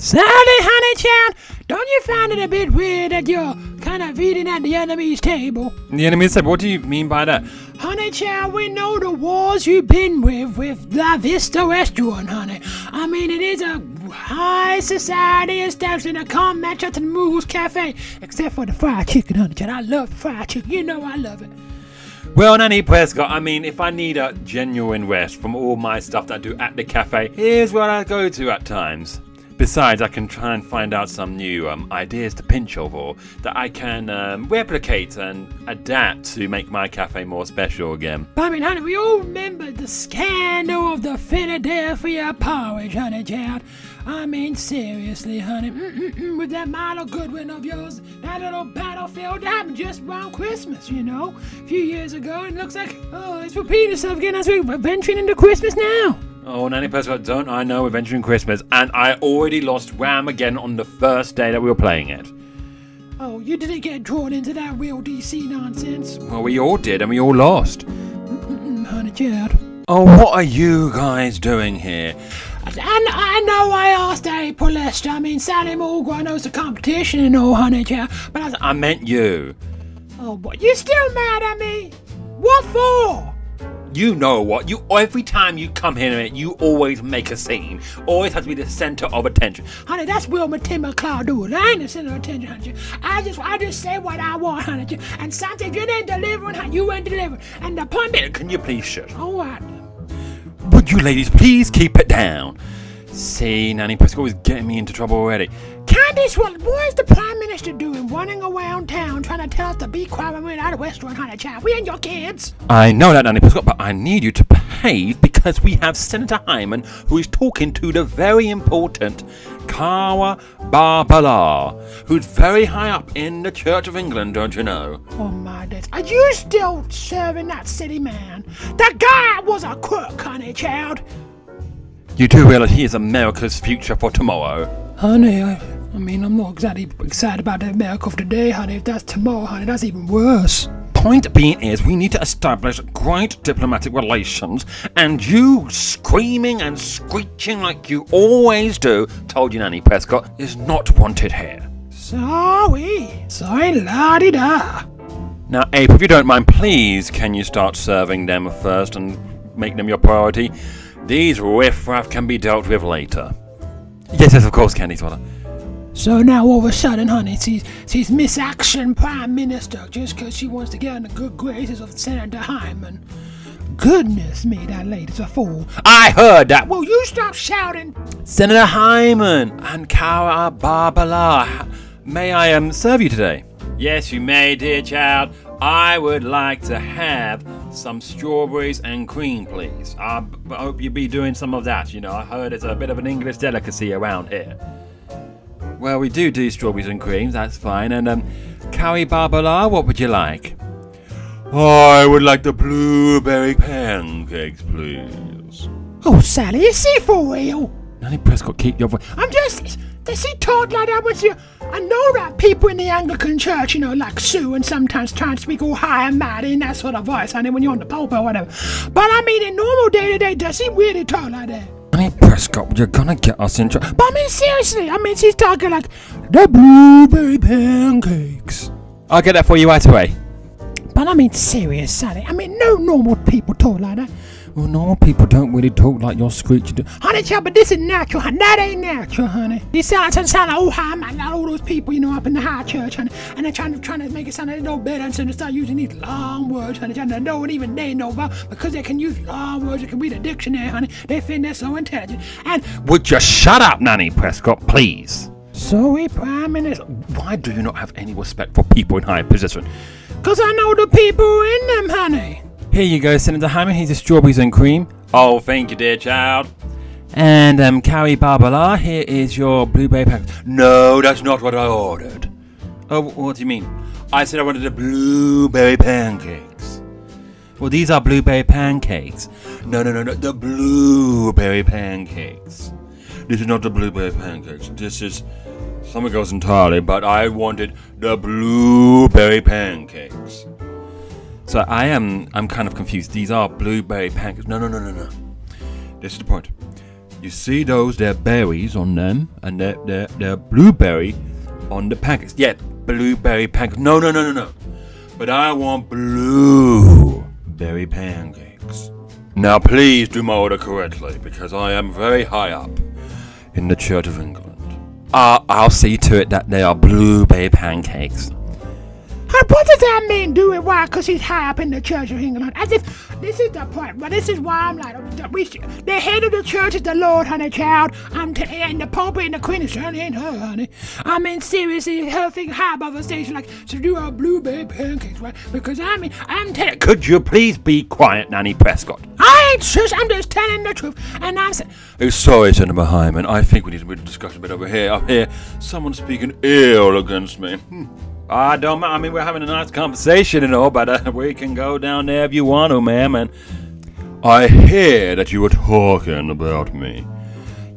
Sally, honey child, don't you find it a bit weird that you're kind of eating at the enemy's table? The enemy said, what do you mean by that? Honey child, we know the wars you've been with with La Vista Restaurant, honey. I mean, it is a high society establishment that can't match up to the Moose Cafe, except for the fried chicken, honey child. I love fried chicken. You know I love it. Well, Nanny Prescott, I mean, if I need a genuine rest from all my stuff that I do at the cafe, here's where I go to at times. Besides, I can try and find out some new um, ideas to pinch over that I can um, replicate and adapt to make my cafe more special again. I mean, honey, we all remember the scandal of the Philadelphia porridge, honey child. I mean, seriously, honey, Mm-mm-mm, with that Milo Goodwin of yours, that little battlefield happened just around Christmas, you know, a few years ago. It looks like, oh, it's repeating itself again as we're venturing into Christmas now. Oh, Nanny Prescott, don't I know we're venturing Christmas, and I already lost Wham again on the first day that we were playing it. Oh, you didn't get drawn into that real DC nonsense, Well, we all did, and we all lost. Honey child. Oh, what are you guys doing here? And I know I asked April Lester, I mean, Sally Moogle knows the competition and all, honey child, but I I meant you. Oh, but you're still mad at me? What for? You know what? You every time you come here, you always make a scene. Always have to be the center of attention. Honey, that's Wilma Timber Cloud doing. I ain't the center of attention, honey. I just, I just say what I want, honey. And sometimes you ain't delivering, honey. You ain't delivering. And the point Can you please shut? all right. Would you ladies please keep it down? See, Nanny Prescott is getting me into trouble already. Candice, what, what is the Prime Minister doing running around town trying to tell us to be quiet when we're at a restaurant, honey, child? We ain't your kids. I know that, Nanny Prescott, but I need you to behave because we have Senator Hyman who is talking to the very important Kawa Barbala, who's very high up in the Church of England, don't you know? Oh, my days. Are you still serving that city man? That guy was a crook, honey, child. You do realize he is America's future for tomorrow. Honey, I, I mean, I'm not exactly excited about the America of today, honey. If that's tomorrow, honey, that's even worse. Point being is, we need to establish great diplomatic relations, and you screaming and screeching like you always do, told you Nanny Prescott, is not wanted here. Sorry. Sorry, la di da. Now, Ape, if you don't mind, please can you start serving them first and make them your priority? These riffraff can be dealt with later. Yes, yes, of course, Candy Swatter. So now all of a sudden, honey, she's, she's Miss Action Prime Minister just 'cause she wants to get in the good graces of Senator Hyman. Goodness me, that lady's a fool. I heard that. Will you stop shouting? Senator Hyman and Cara Barbala, may I um, serve you today? Yes, you may, dear child. I would like to have some strawberries and cream, please. I b- hope you'll be doing some of that. You know, I heard it's a bit of an English delicacy around here. Well, we do do strawberries and creams, that's fine. And, um, Carrie Barbala, what would you like? I would like the blueberry pancakes, please. Oh, Sally, is she for real? Nanny Prescott, keep your voice. I'm just. Does she talk like that with you? I know that people in the Anglican church, you know, like Sue, and sometimes try and speak all high and mighty in that sort of voice, I honey, when you're on the pulpit or whatever. But I mean, in normal day to day, does she really talk like that? Prescott, you're gonna get us in trouble. But I mean, seriously, I mean, she's talking like the blueberry pancakes. I'll get that for you right away. But I mean, serious, Sally. I mean, no normal people talk like that. Well, normal people don't really talk like your screechy do. Honey, child, but this is natural, honey. That ain't natural, honey. You sound, sound, sound like, oh, hi, man, like all those people, you know, up in the high church, honey. And they're trying to, trying to make it sound like they know better, and so they start using these long words, honey, trying to know what even they know about. Because they can use long words, they can read a dictionary, honey. They think they're so intelligent. And Would you shut up, Nanny Prescott, please? sorry, Prime Minister. Why do you not have any respect for people in high position? Because I know the people in them, honey. Here you go, Senator Hammond. Here's the strawberries and cream. Oh, thank you, dear child. And um, Carrie Barbala, here is your blueberry pancakes. No, that's not what I ordered. Oh, what do you mean? I said I wanted the blueberry pancakes. Well, these are blueberry pancakes. No, no, no, no, the blueberry pancakes. This is not the blueberry pancakes. This is something else entirely, but I wanted the blueberry pancakes. So I am I'm kind of confused. These are blueberry pancakes. No, no, no, no, no. This is the point. You see those? They're berries on them, and they're, they're, they're blueberry on the pancakes. Yeah, blueberry pancakes. No, no, no, no, no. But I want blueberry pancakes. Now, please do my order correctly, because I am very high up in the Church of England. Uh, I'll see to it that they are blueberry pancakes. And what does that mean, do it? Why? Because he's high up in the Church of England. As if this is the point. But this is why I'm like, we, the head of the church is the Lord, honey, child. I'm t- and the Pope and the Queen is certainly ain't her, honey. I mean, seriously, her thing high above the station, like to do our blueberry pancakes, right? Because I mean, I'm telling. Could you please be quiet, Nanny Prescott? I ain't shush. I'm just telling the truth, and I'm saying. Oh, sorry, Senator Hyman. I think we need a bit of discussion a bit over here. Up here, someone's speaking ill against me. Hmm. I don't. I mean, we're having a nice conversation and all, but uh, we can go down there if you want to, ma'am. And I hear that you were talking about me.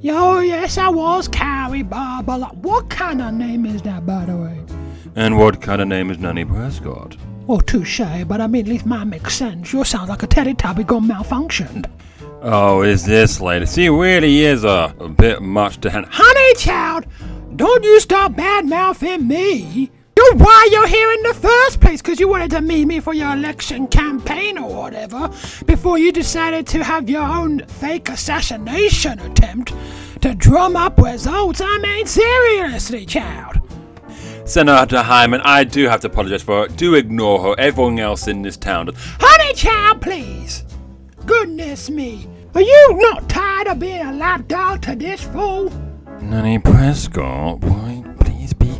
Yo, yes, I was Carrie Barbara. What kind of name is that, by the way? And what kind of name is Nanny Prescott? Well, touche, but I mean, at least mine makes sense. You sound like a teddy Teletubby gone malfunctioned. Oh, is this lady? She really is a, a bit much to handle. Honey, child, don't you stop bad mouthing me. You're why you're here in the first place, because you wanted to meet me for your election campaign or whatever, before you decided to have your own fake assassination attempt to drum up results. I mean, seriously, child. Senator Hyman, I do have to apologize for it. Do ignore her. Everyone else in this town does. Honey, child, please. Goodness me. Are you not tired of being a lapdog to this fool? Nanny Prescott, why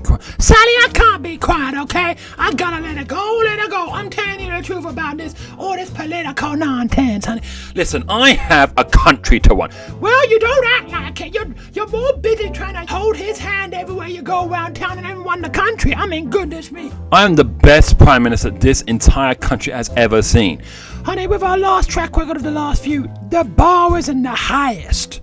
quiet? Sally, I can't be quiet, okay? I gotta let it go, let it go. I'm telling you the truth about this, all this political nonsense, honey. Listen, I have a country to run. Well, you don't act like it. You're, you're more busy trying to hold his hand everywhere you go around town and everyone in the country. I mean, goodness me. I am the best prime minister this entire country has ever seen. Honey, with our last track record of the last few, the bar is in the highest.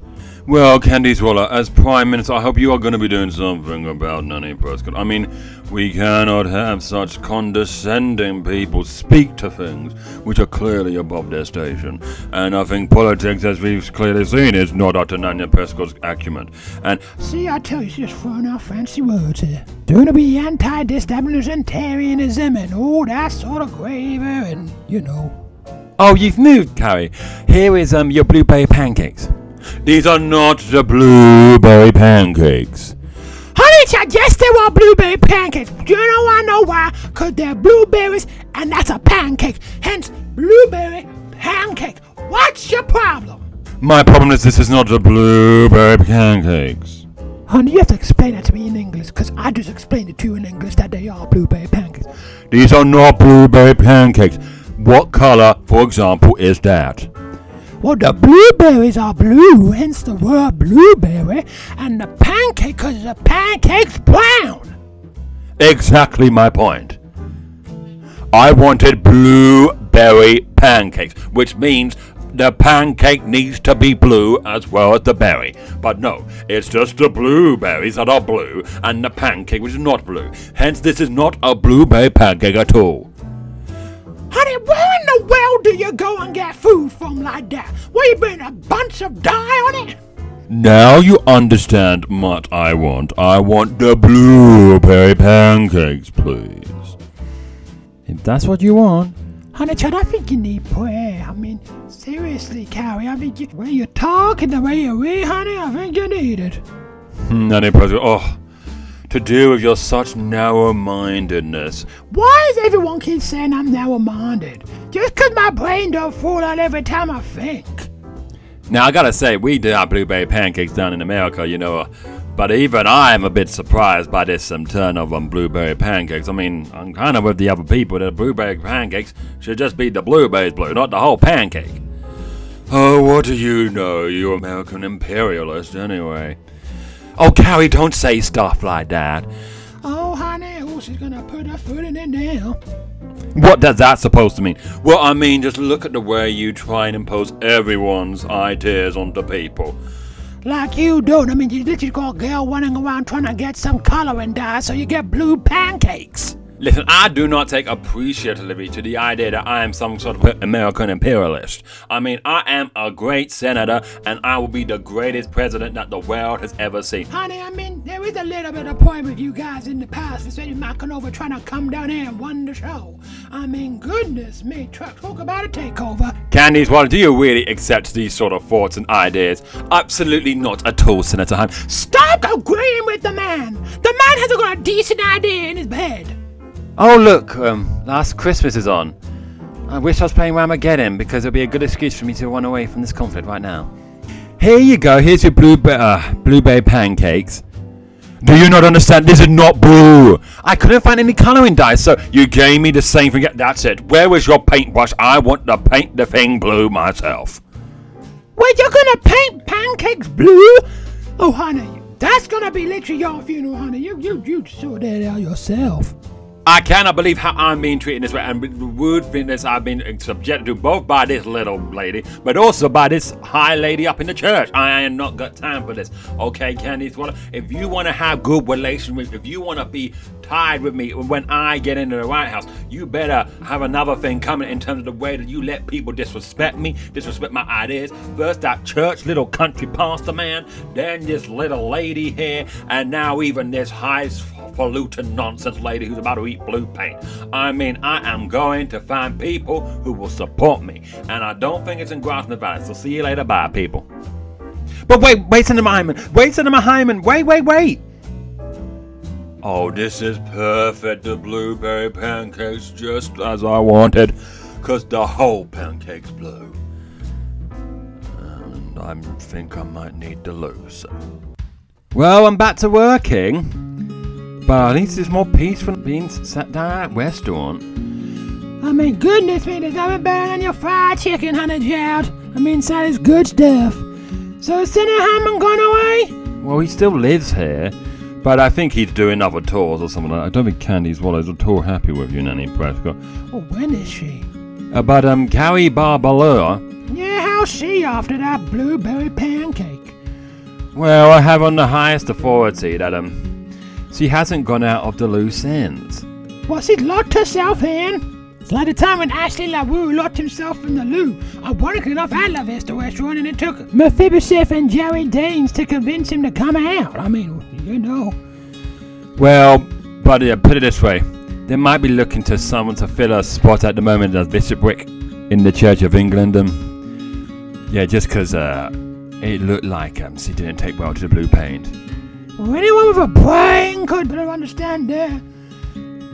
Well, Candy Swallow, as Prime Minister, I hope you are going to be doing something about Nanny Prescott. I mean, we cannot have such condescending people speak to things which are clearly above their station. And I think politics, as we've clearly seen, is not up to Nanny Prescott's acumen. And See, I tell you, she's just throwing out fancy words here. Doing to be anti-disabilitarianism and all that sort of gravy and, you know. oh, you've moved, Carrie. Here is um your blueberry pancakes. These are not the blueberry pancakes. Honey, child, yes, they are blueberry pancakes. Do you know I know why? Because they're blueberries and that's a pancake. Hence, blueberry pancake. What's your problem? My problem is this is not the blueberry pancakes. Honey, you have to explain that to me in English because I just explained it to you in English that they are blueberry pancakes. These are not blueberry pancakes. What color, for example, is that? Well, the blueberries are blue, hence the word blueberry, and the pancake because the pancake's brown. Exactly my point. I wanted blueberry pancakes, which means the pancake needs to be blue as well as the berry. But no, it's just the blueberries that are blue and the pancake which is not blue. Hence, this is not a blueberry pancake at all. Honey, where in do you go and get food from like that? What, you been a bunch of dye on it? Now you understand what I want. I want the blueberry pancakes, please. If that's what you want. Honey, child, I think you need prayer. I mean, seriously, Carrie, I think you, the way you talk and the way you read, honey, I think you need it. Hmm, Nanny Prescott, oh, to deal with your such narrow-mindedness. Why does everyone keep saying I'm narrow-minded? Just 'cause my brain don't fall out every time I think. Now I gotta say, we do our blueberry pancakes down in America, you know. But even I'm a bit surprised by this um, turn of um, blueberry pancakes. I mean, I'm kind of with the other people that blueberry pancakes should just be the blueberries blue, not the whole pancake. Oh, what do you know, you American imperialist, anyway? Oh, Carrie, don't say stuff like that. Oh, honey, oh, she's gonna put her foot in it now. What does that supposed to mean? Well, I mean, just look at the way you try and impose everyone's ideas onto people. Like you don't. I mean, you literally got a girl running around trying to get some color and dye so you get blue pancakes. Listen, I do not take appreciatively to the idea that I am some sort of American imperialist. I mean, I am a great senator, and I will be the greatest president that the world has ever seen. Honey, I mean, there is a little bit of point with you guys in the past, especially over trying to come down here and run the show. I mean, goodness me, truck, talk about a takeover. Candice, well, do you really accept these sort of thoughts and ideas? Absolutely not at all, Senator Hyman. Stop agreeing with the man! The man hasn't got a decent idea in his head. Oh, look, um, last Christmas is on. I wish I was playing Whamageddon because it would be a good excuse for me to run away from this conflict right now. Here you go, here's your blue uh, blueberry pancakes. Do you not understand? This is not blue. I couldn't find any coloring dye, so you gave me the same thing. That's it. Where was your paintbrush? I want to paint the thing blue myself. Wait, you're gonna paint pancakes blue? Oh, honey, that's gonna be literally your funeral, honey. You, you, you sort that out yourself. I cannot believe how I'm being treated this way and the rude fitness I've been subjected to both by this little lady, but also by this high lady up in the church. I ain't not got time for this. Okay, Candice, if you want to have good relations with, if you want to be tied with me when I get into the White House, you better have another thing coming in terms of the way that you let people disrespect me, disrespect my ideas. First that church little country pastor man, then this little lady here, and now even this high highfalutin nonsense lady who's about to eat blue paint. I mean, I am going to find people who will support me, and I don't think it's in Grasmere Valley. So see you later, bye, people. But wait, wait, Senator Hyman, wait, Senator Hyman, wait, wait, wait. Oh, this is perfect. The blueberry pancakes just as I wanted, cause the whole pancake's blue. And I think I might need to lose. Well, I'm back to working. But at least there's more peaceful being sat down at a restaurant. I mean, goodness me, there's nothing better than your fried chicken, honey child. I mean, that is good stuff. So is Senator Hammond gone away? Well, he still lives here, but I think he's doing other tours or something like that. I don't think Candice Wallace at all happy with you, Nanny Prescott. Oh, when is she? Uh, but, um, Carrie Barbalua. Yeah, how's she after that blueberry pancake? Well, I have on the highest authority that, um, she hasn't gone out of the loose ends. Was it locked herself in? It's like the time when Ashley LaRue locked himself in the loo. Ironically enough, I love Esther restaurant and it took Mephibosheth and Jerry Danes to convince him to come out. I mean, you know. Well, but yeah, put it this way. They might be looking to someone to fill a spot at the moment as bishopric in the Church of England. Um, yeah, just because uh, it looked like um, she didn't take well to the blue paint. Anyone with a brain could better understand that.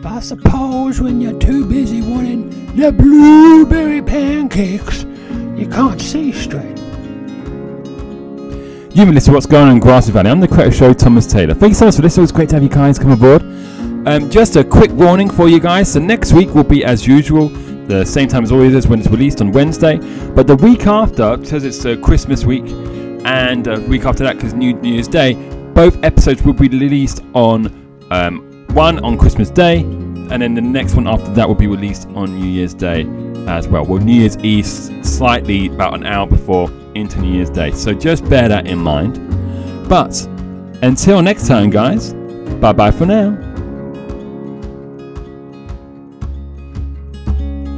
But I suppose when you're too busy wanting the blueberry pancakes, you can't see straight. You've been listening to What's Going On in Grasmere Valley. I'm the creator show, Thomas Taylor. Thank you so much for listening. It was great to have you guys come aboard. Um, just a quick warning for you guys. So next week will be as usual, the same time as always is when it's released on Wednesday. But the week after, because it's uh, Christmas week, and uh, week after that because New Year's Day, both episodes will be released on um, one on Christmas Day, and then the next one after that will be released on New Year's Day as well. Well, New Year's Eve slightly about an hour before into New Year's Day. So just bear that in mind. But until next time, guys, bye bye for now.